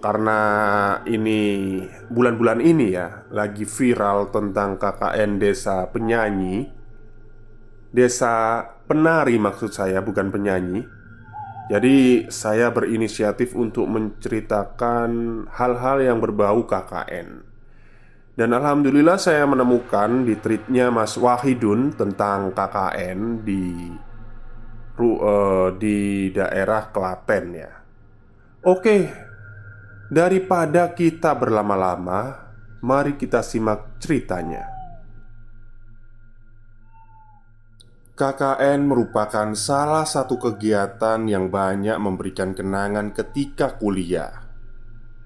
karena ini bulan-bulan ini ya lagi viral tentang KKN desa penyanyi. Desa penari maksud saya bukan penyanyi. Jadi saya berinisiatif untuk menceritakan hal-hal yang berbau KKN Dan Alhamdulillah saya menemukan di tweetnya Mas Wahidun tentang KKN di uh, di daerah Klaten ya. Oke, Daripada kita berlama-lama, mari kita simak ceritanya. KKN merupakan salah satu kegiatan yang banyak memberikan kenangan ketika kuliah.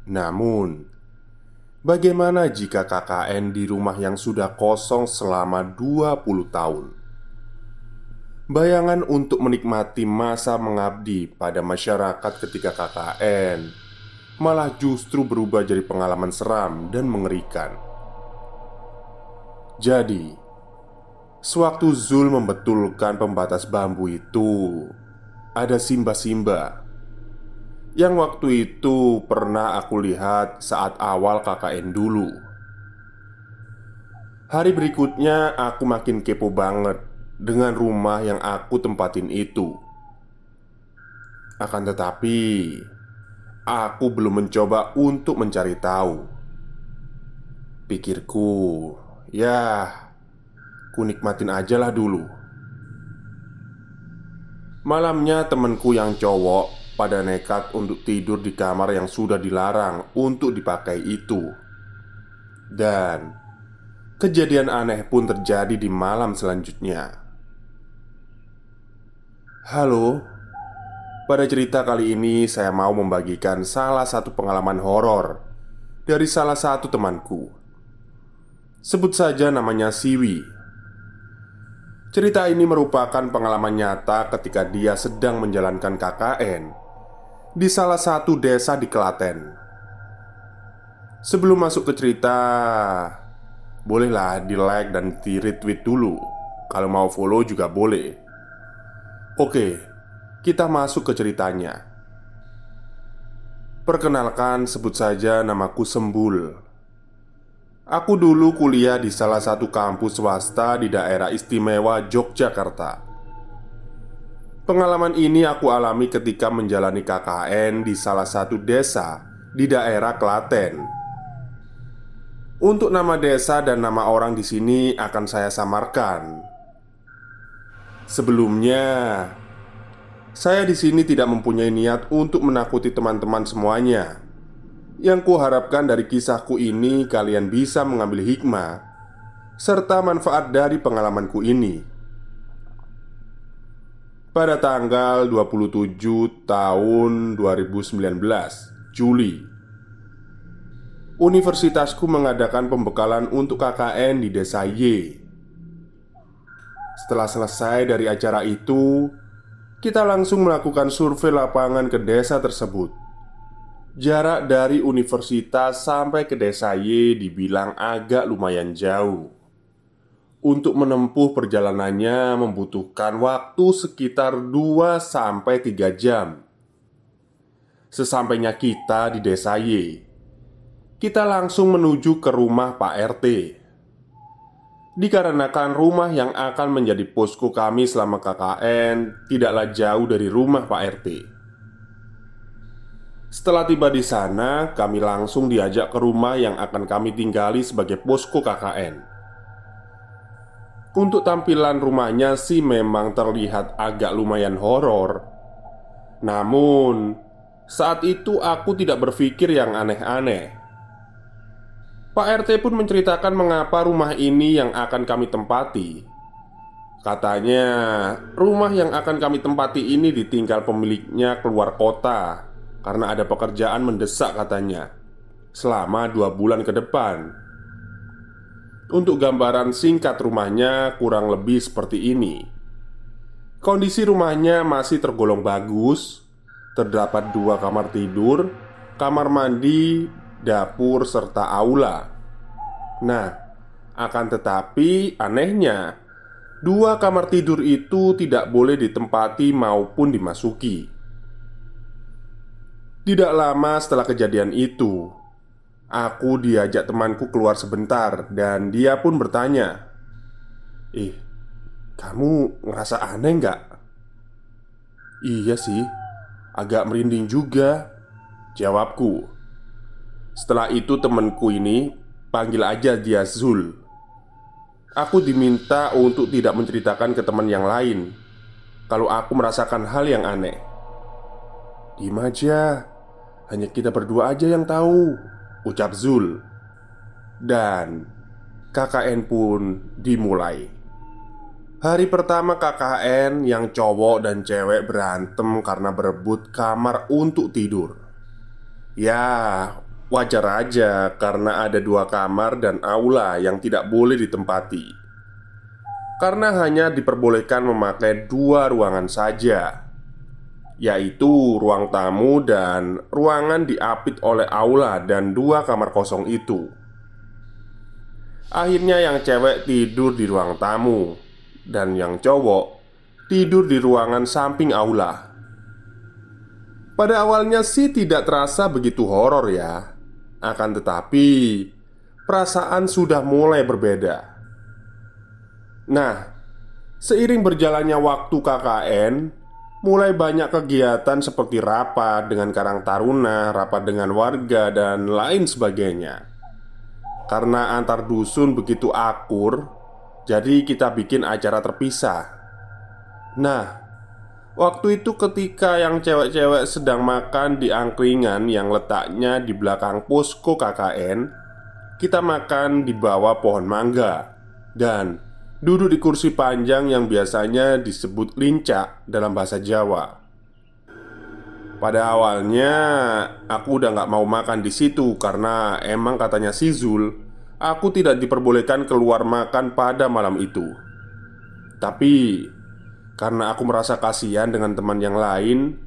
Namun, bagaimana jika KKN di rumah yang sudah kosong selama 20 tahun? Bayangan untuk menikmati masa mengabdi pada masyarakat ketika KKN malah justru berubah jadi pengalaman seram dan mengerikan. Jadi, sewaktu Zul membetulkan pembatas bambu itu, ada Simba-Simba yang waktu itu pernah aku lihat saat awal KKN dulu. Hari berikutnya, aku makin kepo banget dengan rumah yang aku tempatin itu. Akan tetapi, Aku belum mencoba untuk mencari tahu. Pikirku, ya, ku nikmatin aja lah dulu. Malamnya temanku yang cowok pada nekat untuk tidur di kamar yang sudah dilarang untuk dipakai itu. Dan kejadian aneh pun terjadi di malam selanjutnya. Halo, pada cerita kali ini, saya mau membagikan salah satu pengalaman horor dari salah satu temanku. Sebut saja namanya Siwi. Cerita ini merupakan pengalaman nyata ketika dia sedang menjalankan KKN di salah satu desa di Klaten. Sebelum masuk ke cerita, bolehlah di like dan di retweet dulu. Kalau mau follow juga boleh. Oke, kita masuk ke ceritanya. Perkenalkan, sebut saja namaku Sembul. Aku dulu kuliah di salah satu kampus swasta di daerah istimewa Yogyakarta. Pengalaman ini aku alami ketika menjalani KKN di salah satu desa di daerah Klaten. Untuk nama desa dan nama orang di sini akan saya samarkan. Sebelumnya, saya di sini tidak mempunyai niat untuk menakuti teman-teman semuanya. Yang kuharapkan dari kisahku ini kalian bisa mengambil hikmah serta manfaat dari pengalamanku ini. Pada tanggal 27 tahun 2019 Juli Universitasku mengadakan pembekalan untuk KKN di desa Y Setelah selesai dari acara itu kita langsung melakukan survei lapangan ke desa tersebut. Jarak dari universitas sampai ke desa Y dibilang agak lumayan jauh. Untuk menempuh perjalanannya membutuhkan waktu sekitar 2 sampai 3 jam. Sesampainya kita di desa Y, kita langsung menuju ke rumah Pak RT. Dikarenakan rumah yang akan menjadi posko kami selama KKN tidaklah jauh dari rumah Pak RT. Setelah tiba di sana, kami langsung diajak ke rumah yang akan kami tinggali sebagai posko KKN. Untuk tampilan rumahnya sih memang terlihat agak lumayan horor. Namun, saat itu aku tidak berpikir yang aneh-aneh. Pak RT pun menceritakan mengapa rumah ini yang akan kami tempati. Katanya, rumah yang akan kami tempati ini ditinggal pemiliknya keluar kota karena ada pekerjaan mendesak katanya Selama dua bulan ke depan Untuk gambaran singkat rumahnya kurang lebih seperti ini Kondisi rumahnya masih tergolong bagus Terdapat dua kamar tidur Kamar mandi, dapur, serta aula Nah, akan tetapi anehnya Dua kamar tidur itu tidak boleh ditempati maupun dimasuki tidak lama setelah kejadian itu, aku diajak temanku keluar sebentar dan dia pun bertanya, "Ih, kamu ngerasa aneh nggak?" "Iya sih, agak merinding juga," jawabku. Setelah itu temanku ini panggil aja dia Zul. Aku diminta untuk tidak menceritakan ke teman yang lain kalau aku merasakan hal yang aneh. Diam aja, hanya kita berdua aja yang tahu Ucap Zul Dan KKN pun dimulai Hari pertama KKN yang cowok dan cewek berantem karena berebut kamar untuk tidur Ya, wajar aja karena ada dua kamar dan aula yang tidak boleh ditempati Karena hanya diperbolehkan memakai dua ruangan saja yaitu ruang tamu dan ruangan diapit oleh aula dan dua kamar kosong itu. Akhirnya, yang cewek tidur di ruang tamu, dan yang cowok tidur di ruangan samping aula. Pada awalnya sih tidak terasa begitu horor ya, akan tetapi perasaan sudah mulai berbeda. Nah, seiring berjalannya waktu KKN, mulai banyak kegiatan seperti rapat dengan Karang Taruna, rapat dengan warga, dan lain sebagainya. Karena antar dusun begitu akur, jadi kita bikin acara terpisah. Nah, waktu itu ketika yang cewek-cewek sedang makan di angkringan yang letaknya di belakang posko KKN, kita makan di bawah pohon mangga. Dan Duduk di kursi panjang yang biasanya disebut lincak dalam bahasa Jawa. Pada awalnya aku udah gak mau makan di situ karena emang katanya si Zul Aku tidak diperbolehkan keluar makan pada malam itu. Tapi karena aku merasa kasihan dengan teman yang lain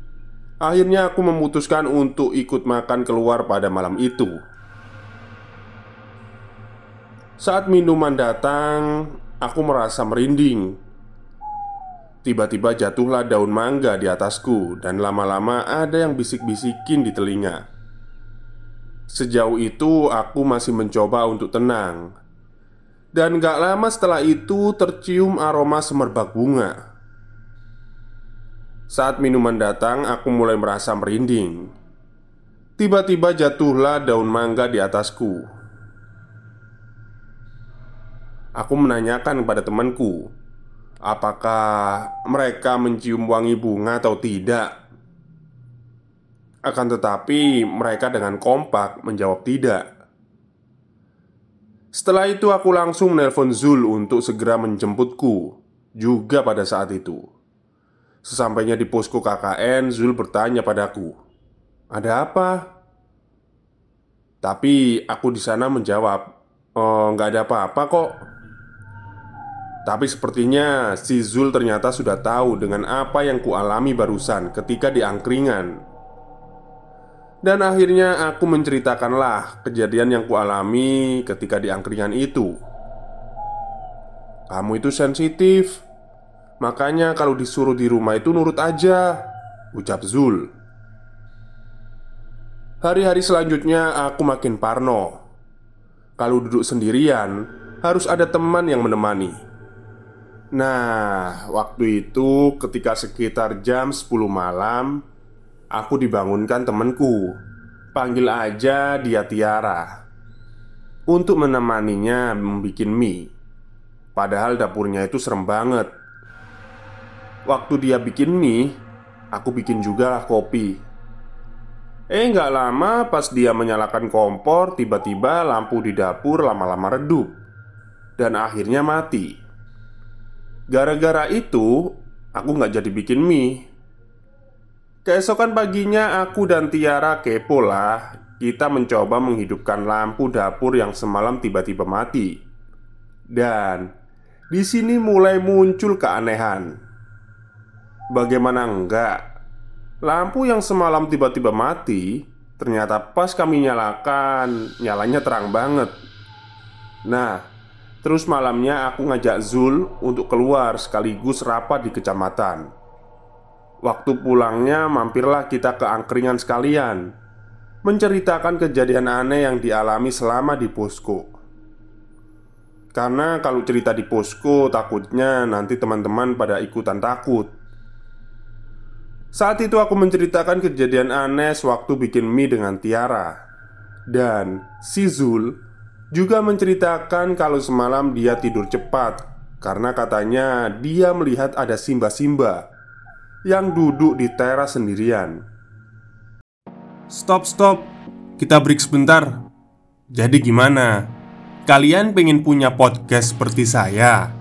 Akhirnya aku memutuskan untuk ikut makan keluar pada malam itu Saat minuman datang, Aku merasa merinding. Tiba-tiba jatuhlah daun mangga di atasku, dan lama-lama ada yang bisik-bisikin di telinga. Sejauh itu, aku masih mencoba untuk tenang, dan gak lama setelah itu tercium aroma semerbak bunga. Saat minuman datang, aku mulai merasa merinding. Tiba-tiba jatuhlah daun mangga di atasku. Aku menanyakan kepada temanku, apakah mereka mencium wangi bunga atau tidak. Akan tetapi, mereka dengan kompak menjawab tidak. Setelah itu, aku langsung menelpon Zul untuk segera menjemputku, juga pada saat itu. Sesampainya di posko KKN, Zul bertanya padaku, "Ada apa?" Tapi aku di sana menjawab, "Oh, nggak ada apa-apa kok." Tapi sepertinya si Zul ternyata sudah tahu dengan apa yang kualami barusan ketika di angkringan Dan akhirnya aku menceritakanlah kejadian yang kualami ketika di angkringan itu Kamu itu sensitif Makanya kalau disuruh di rumah itu nurut aja Ucap Zul. Hari-hari selanjutnya aku makin parno. Kalau duduk sendirian Harus ada teman yang menemani. Nah, waktu itu ketika sekitar jam 10 malam Aku dibangunkan temanku. Panggil aja dia Tiara. Untuk menemaninya membuat mie. Padahal dapurnya itu serem banget Waktu dia bikin mie Aku bikin juga lah kopi. Eh nggak lama pas dia menyalakan kompor Tiba-tiba lampu di dapur lama-lama redup Dan akhirnya mati. Gara-gara itu Aku nggak jadi bikin mie. Keesokan paginya aku dan Tiara kepo lah. Kita mencoba menghidupkan lampu dapur yang semalam tiba-tiba mati. Dan di sini mulai muncul keanehan Bagaimana enggak? Lampu yang semalam tiba-tiba mati Ternyata pas kami nyalakan Nyalanya terang banget. Nah Terus malamnya aku ngajak Zul untuk keluar sekaligus rapat di kecamatan. Waktu pulangnya mampirlah kita ke angkringan sekalian Menceritakan kejadian aneh yang dialami selama di posko. Karena kalau cerita di posko takutnya nanti teman-teman pada ikutan takut saat itu aku menceritakan kejadian aneh sewaktu bikin mie dengan Tiara. Dan si Zul juga menceritakan kalau semalam dia tidur cepat Karena katanya dia melihat ada simba-simba Yang duduk di teras sendirian. Stop, stop. Kita break sebentar. Jadi gimana? Kalian pengen punya podcast seperti saya?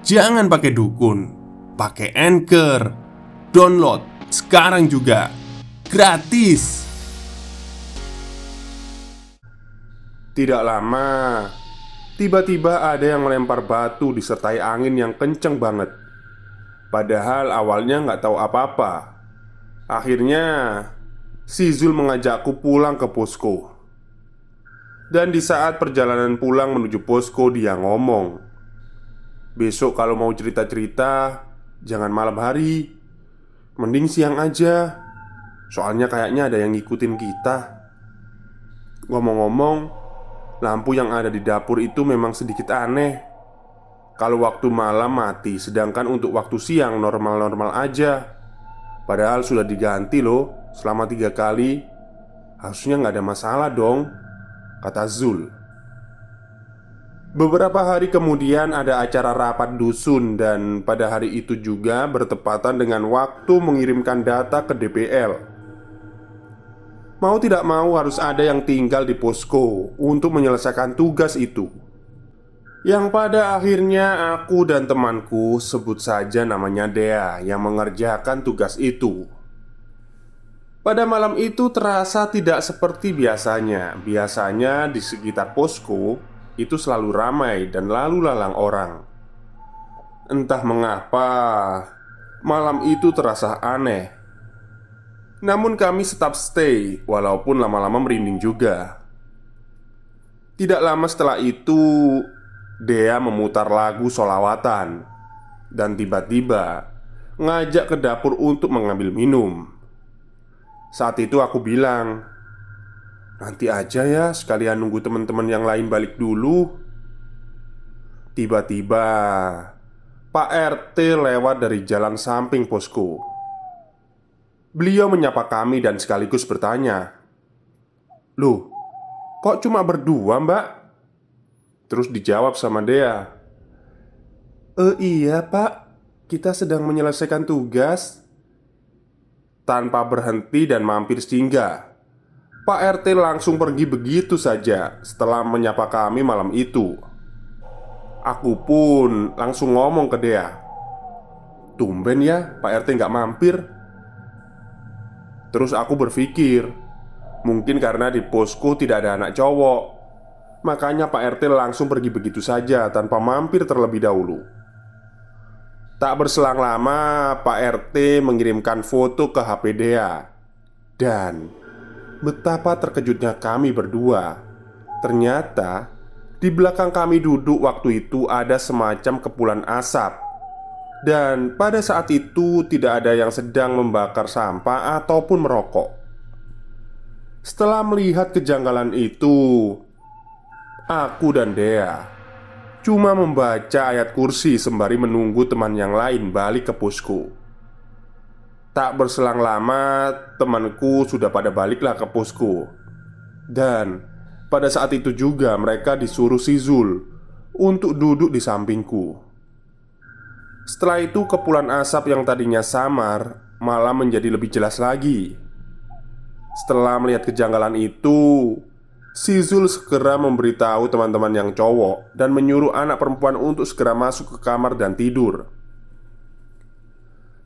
Jangan pakai dukun Pakai anchor Download sekarang juga. Gratis. Tidak lama Tiba-tiba ada yang melempar batu disertai angin yang kenceng banget. Padahal awalnya nggak tahu apa-apa. Akhirnya Si Zul mengajakku pulang ke posko. Dan di saat perjalanan pulang menuju posko dia ngomong Besok kalau mau cerita-cerita Jangan malam hari Mending siang aja. Soalnya kayaknya ada yang ngikutin kita. Ngomong-ngomong Lampu yang ada di dapur itu memang sedikit aneh. Kalau waktu malam mati Sedangkan untuk waktu siang normal-normal aja. Padahal sudah diganti loh Selama tiga kali. Harusnya nggak ada masalah dong Kata Zul Beberapa hari kemudian ada acara rapat dusun dan pada hari itu juga bertepatan dengan waktu mengirimkan data ke DPL. Mau tidak mau harus ada yang tinggal di posko untuk menyelesaikan tugas itu. Yang pada akhirnya aku dan temanku sebut saja namanya Dea yang mengerjakan tugas itu. Pada malam itu terasa tidak seperti biasanya. Biasanya di sekitar posko itu selalu ramai dan lalu lalang orang. Entah mengapa, malam itu terasa aneh. Namun, kami tetap stay, walaupun lama-lama merinding juga. Tidak lama setelah itu, Dea memutar lagu solawatan dan tiba-tiba ngajak ke dapur untuk mengambil minum. Saat itu aku bilang, Nanti aja ya, sekalian nunggu teman-teman yang lain balik dulu. Tiba-tiba, Pak RT lewat dari jalan samping posko. Beliau menyapa kami dan sekaligus bertanya, "Loh, kok cuma berdua, Mbak?" Terus dijawab sama Dea, "Eh, iya, Pak. Kita sedang menyelesaikan tugas." Tanpa berhenti dan mampir singgah Pak RT langsung pergi begitu saja setelah menyapa kami malam itu. Aku pun langsung ngomong ke dia, "Tumben ya, Pak RT nggak mampir." Terus aku berpikir, mungkin karena di posko tidak ada anak cowok, makanya Pak RT langsung pergi begitu saja tanpa mampir terlebih dahulu. Tak berselang lama, Pak RT mengirimkan foto ke HP Dea, dan betapa terkejutnya kami berdua. Ternyata di belakang kami duduk waktu itu ada semacam kepulan asap, dan pada saat itu tidak ada yang sedang membakar sampah ataupun merokok. Setelah melihat kejanggalan itu, aku dan Dea Cuma membaca ayat kursi sembari menunggu teman yang lain balik ke pusku Tak berselang lama temanku sudah pada baliklah ke pusku Dan pada saat itu juga mereka disuruh si Zul Untuk duduk di sampingku. Setelah itu kepulan asap yang tadinya samar Malah menjadi lebih jelas lagi. Setelah melihat kejanggalan itu Si Zul segera memberitahu teman-teman yang cowok dan menyuruh anak perempuan untuk segera masuk ke kamar dan tidur.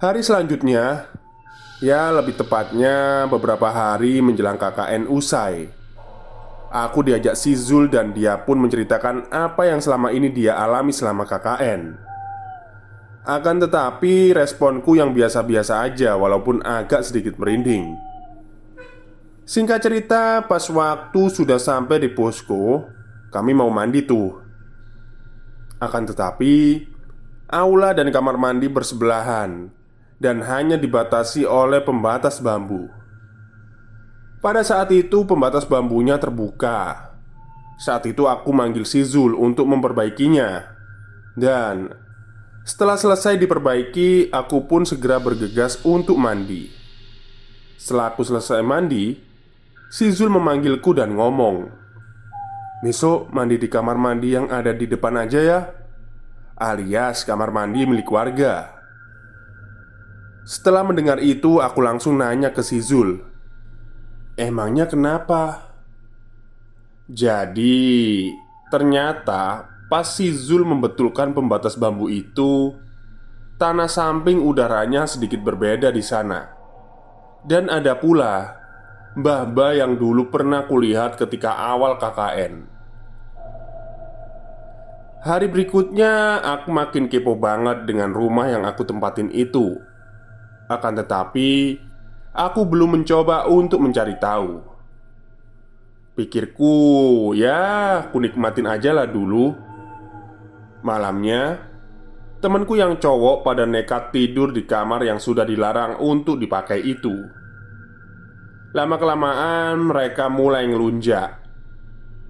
Hari selanjutnya, ya lebih tepatnya beberapa hari menjelang KKN usai, aku diajak si Zul dan dia pun menceritakan apa yang selama ini dia alami selama KKN. Akan tetapi, responku yang biasa-biasa aja, walaupun agak sedikit merinding. Singkat cerita, pas waktu sudah sampai di posko, kami mau mandi tuh. Akan tetapi, aula dan kamar mandi bersebelahan dan hanya dibatasi oleh pembatas bambu. Pada saat itu, pembatas bambunya terbuka. Saat itu, aku manggil si Zul untuk memperbaikinya, dan setelah selesai diperbaiki, aku pun segera bergegas untuk mandi. Setelah aku selesai mandi, Si Zul memanggilku dan ngomong Besok mandi di kamar mandi yang ada di depan aja ya Alias kamar mandi milik warga Setelah mendengar itu aku langsung nanya ke si Zul. Emangnya kenapa? Jadi Ternyata pas si Zul membetulkan pembatas bambu itu Tanah samping udaranya sedikit berbeda di sana. Dan ada pula Mbah-mbah yang dulu pernah kulihat ketika awal KKN Hari berikutnya aku makin kepo banget dengan rumah yang aku tempatin itu Akan tetapi Aku belum mencoba untuk mencari tahu. Pikirku ya aku nikmatin aja lah dulu. Malamnya Temanku yang cowok pada nekat tidur di kamar yang sudah dilarang untuk dipakai itu. Lama-kelamaan mereka mulai ngelunjak.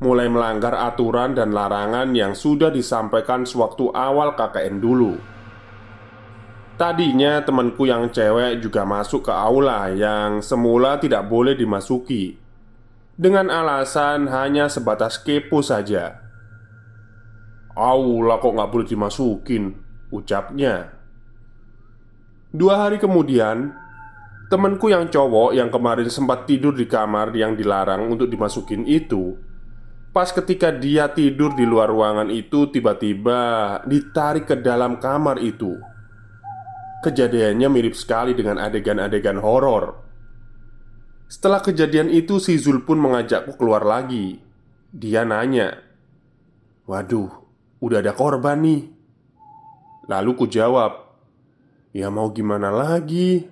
Mulai melanggar aturan dan larangan yang sudah disampaikan sewaktu awal KKN dulu Tadinya temanku yang cewek juga masuk ke aula yang semula tidak boleh dimasuki. Dengan alasan hanya sebatas kepo saja. Aula kok nggak boleh dimasukin? Ucapnya. Dua hari kemudian Temanku yang cowok yang kemarin sempat tidur di kamar yang dilarang untuk dimasukin itu Pas ketika dia tidur di luar ruangan itu tiba-tiba ditarik ke dalam kamar itu Kejadiannya mirip sekali dengan adegan-adegan horor. Setelah kejadian itu si Zul pun mengajakku keluar lagi Dia nanya Waduh, udah ada korban nih Lalu ku jawab Ya mau gimana lagi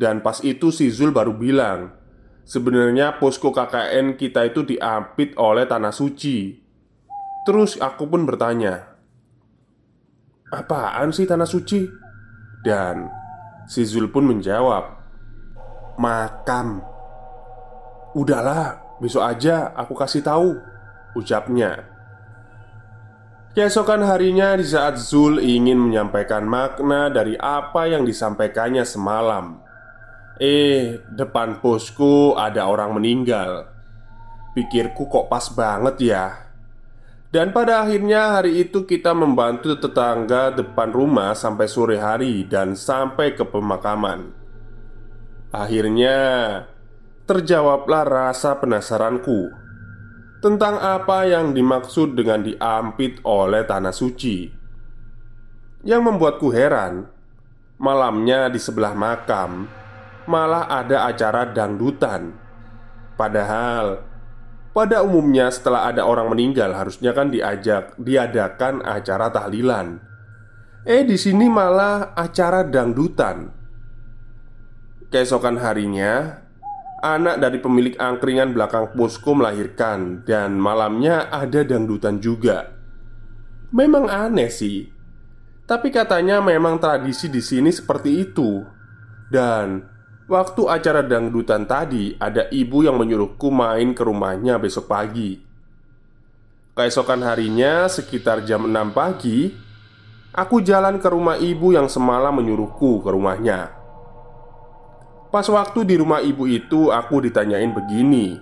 dan pas itu si Zul baru bilang Sebenarnya posko KKN kita itu diapit oleh tanah suci Terus aku pun bertanya Apaan sih tanah suci? Dan si Zul pun menjawab Makam. Udahlah, besok aja aku kasih tahu Ucapnya. Keesokan harinya di saat Zul ingin menyampaikan makna dari apa yang disampaikannya semalam Eh, depan posku ada orang meninggal. Pikirku kok pas banget ya Dan pada akhirnya hari itu kita membantu tetangga depan rumah sampai sore hari dan sampai ke pemakaman Akhirnya terjawablah rasa penasaranku Tentang apa yang dimaksud dengan diampit oleh tanah suci Yang membuatku heran Malamnya di sebelah makam malah ada acara dangdutan. Padahal pada umumnya setelah ada orang meninggal harusnya kan diajak diadakan acara tahlilan. Eh di sini malah acara dangdutan. Keesokan harinya, anak dari pemilik angkringan belakang posko melahirkan dan malamnya ada dangdutan juga. Memang aneh sih. Tapi katanya memang tradisi di sini seperti itu. Dan waktu acara dangdutan tadi ada ibu yang menyuruhku main ke rumahnya besok pagi. Keesokan harinya sekitar jam 6 pagi, aku jalan ke rumah ibu yang semalam menyuruhku ke rumahnya. Pas waktu di rumah ibu itu aku ditanyain begini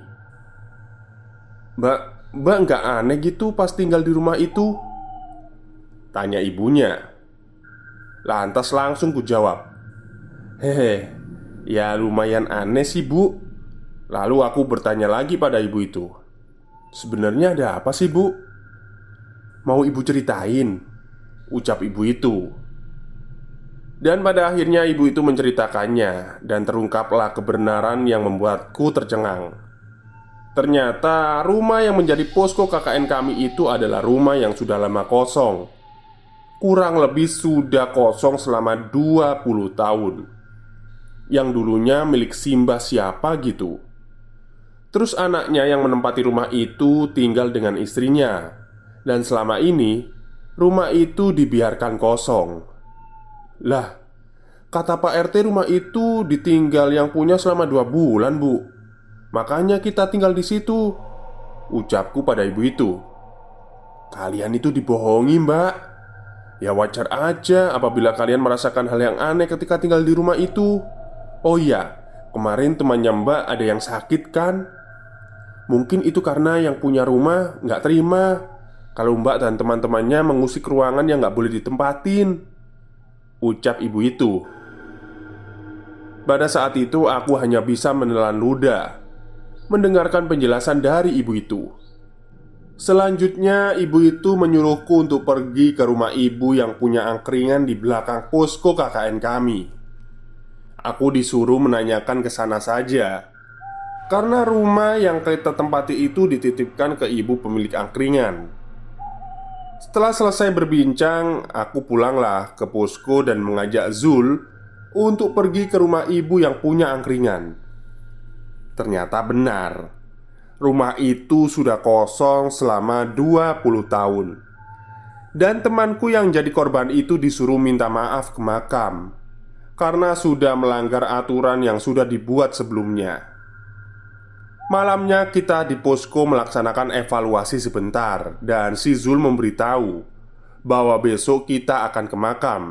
Mbak, mbak nggak aneh gitu pas tinggal di rumah itu? Tanya ibunya Lantas langsung ku jawab Hehe, ya lumayan aneh sih bu Lalu aku bertanya lagi pada ibu itu Sebenarnya ada apa sih bu? Mau ibu ceritain? Ucap ibu itu dan pada akhirnya ibu itu menceritakannya Dan terungkaplah kebenaran yang membuatku tercengang Ternyata rumah yang menjadi posko KKN kami itu adalah rumah yang sudah lama kosong Kurang lebih sudah kosong selama 20 tahun Yang dulunya milik Simba siapa gitu. Terus anaknya yang menempati rumah itu tinggal dengan istrinya. Dan selama ini Rumah itu dibiarkan kosong. Lah, kata Pak RT rumah itu ditinggal yang punya selama dua bulan bu. Makanya kita tinggal di situ Ucapku pada ibu itu. Kalian itu dibohongi mbak. Ya wajar aja apabila kalian merasakan hal yang aneh ketika tinggal di rumah itu Oh iya, kemarin temannya mbak ada yang sakit kan? Mungkin itu karena yang punya rumah nggak terima. Kalau mbak dan teman-temannya mengusik ruangan yang nggak boleh ditempatin. Ucap ibu itu. Pada saat itu aku hanya bisa menelan ludah Mendengarkan penjelasan dari ibu itu. Selanjutnya ibu itu menyuruhku untuk pergi ke rumah ibu yang punya angkringan di belakang posko KKN kami Aku disuruh menanyakan ke sana saja Karena rumah yang kita tempati itu dititipkan ke ibu pemilik angkringan setelah selesai berbincang, aku pulanglah ke posko dan mengajak Zul untuk pergi ke rumah ibu yang punya angkringan. Ternyata benar, rumah itu sudah kosong selama 20 tahun. Dan temanku yang jadi korban itu disuruh minta maaf ke makam karena sudah melanggar aturan yang sudah dibuat sebelumnya. Malamnya kita di posko melaksanakan evaluasi sebentar Dan si Zul memberitahu Bahwa besok kita akan ke makam.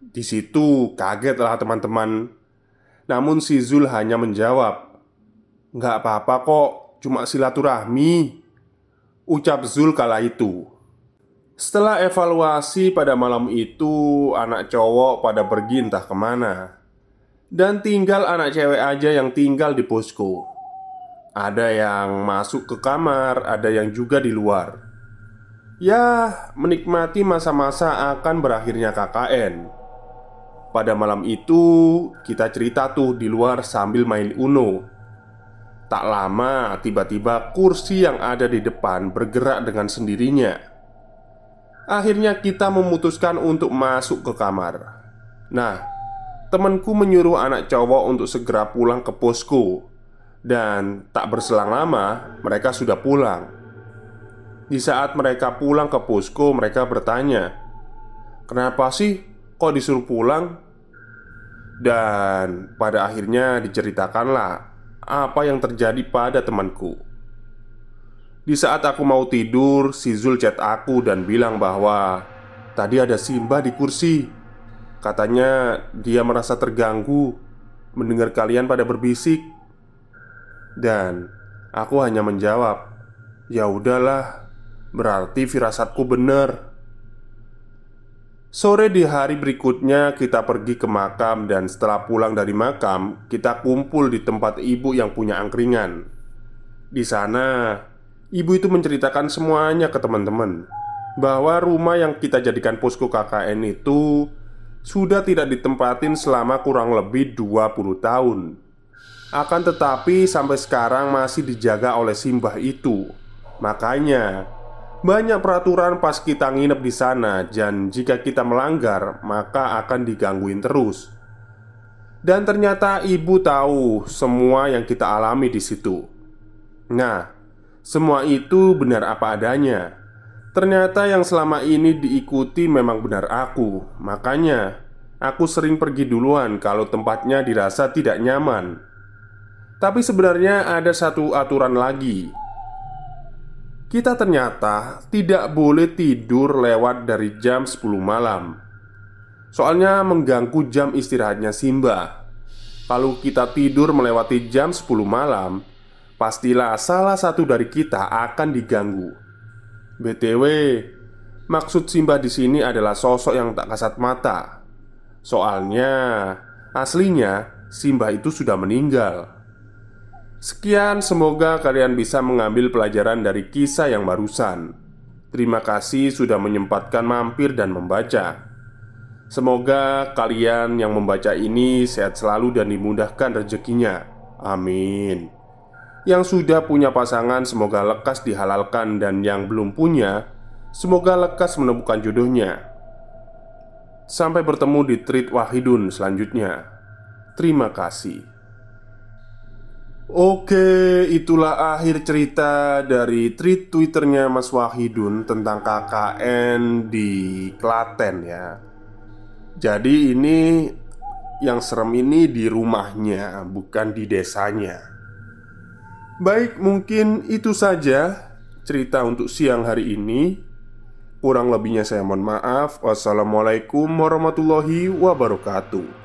Di situ kagetlah teman-teman. Namun si Zul hanya menjawab Nggak apa-apa kok, cuma silaturahmi Ucap Zul kala itu Setelah evaluasi pada malam itu Anak cowok pada pergi entah ke mana Dan tinggal anak cewek aja yang tinggal di posko ada yang masuk ke kamar, ada yang juga di luar. Ya, menikmati masa-masa akan berakhirnya KKN. Pada malam itu, kita cerita tuh di luar sambil main Uno. Tak lama, tiba-tiba kursi yang ada di depan bergerak dengan sendirinya. Akhirnya, kita memutuskan untuk masuk ke kamar. Nah, temanku menyuruh anak cowok untuk segera pulang ke posko dan tak berselang lama, mereka sudah pulang. Di saat mereka pulang ke posko, mereka bertanya, "Kenapa sih kok disuruh pulang?" Dan pada akhirnya diceritakanlah apa yang terjadi pada temanku. Di saat aku mau tidur, si Zul chat aku dan bilang bahwa tadi ada Simba di kursi. Katanya dia merasa terganggu mendengar kalian pada berbisik. Dan aku hanya menjawab, "Ya udahlah, berarti firasatku benar." Sore di hari berikutnya kita pergi ke makam dan setelah pulang dari makam, kita kumpul di tempat ibu yang punya angkringan. Di sana, ibu itu menceritakan semuanya ke teman-teman bahwa rumah yang kita jadikan posko KKN itu sudah tidak ditempatin selama kurang lebih 20 tahun. Akan tetapi sampai sekarang masih dijaga oleh Simbah itu Makanya Banyak peraturan pas kita nginep di sana dan jika kita melanggar maka akan digangguin terus. Dan ternyata ibu tahu semua yang kita alami di situ. Nah, semua itu benar apa adanya. Ternyata yang selama ini diikuti memang benar aku. Makanya, aku sering pergi duluan kalau tempatnya dirasa tidak nyaman. Tapi sebenarnya ada satu aturan lagi. Kita ternyata tidak boleh tidur lewat dari jam 10 malam. Soalnya mengganggu jam istirahatnya Simba. Kalau kita tidur melewati jam 10 malam, pastilah salah satu dari kita akan diganggu. BTW, maksud Simba di sini adalah sosok yang tak kasat mata. Soalnya, aslinya Simba itu sudah meninggal. Sekian, semoga kalian bisa mengambil pelajaran dari kisah yang barusan. Terima kasih sudah menyempatkan mampir dan membaca. Semoga kalian yang membaca ini sehat selalu dan dimudahkan rezekinya. Amin. Yang sudah punya pasangan, semoga lekas dihalalkan, dan yang belum punya, semoga lekas menemukan jodohnya. Sampai bertemu di treat Wahidun selanjutnya. Terima kasih. Oke, itulah akhir cerita dari tweet twitternya Mas Wahidun tentang KKN di Klaten ya Jadi ini yang serem ini di rumahnya, bukan di desanya Baik, mungkin itu saja cerita untuk siang hari ini. Kurang lebihnya saya mohon maaf. Wassalamualaikum warahmatullahi wabarakatuh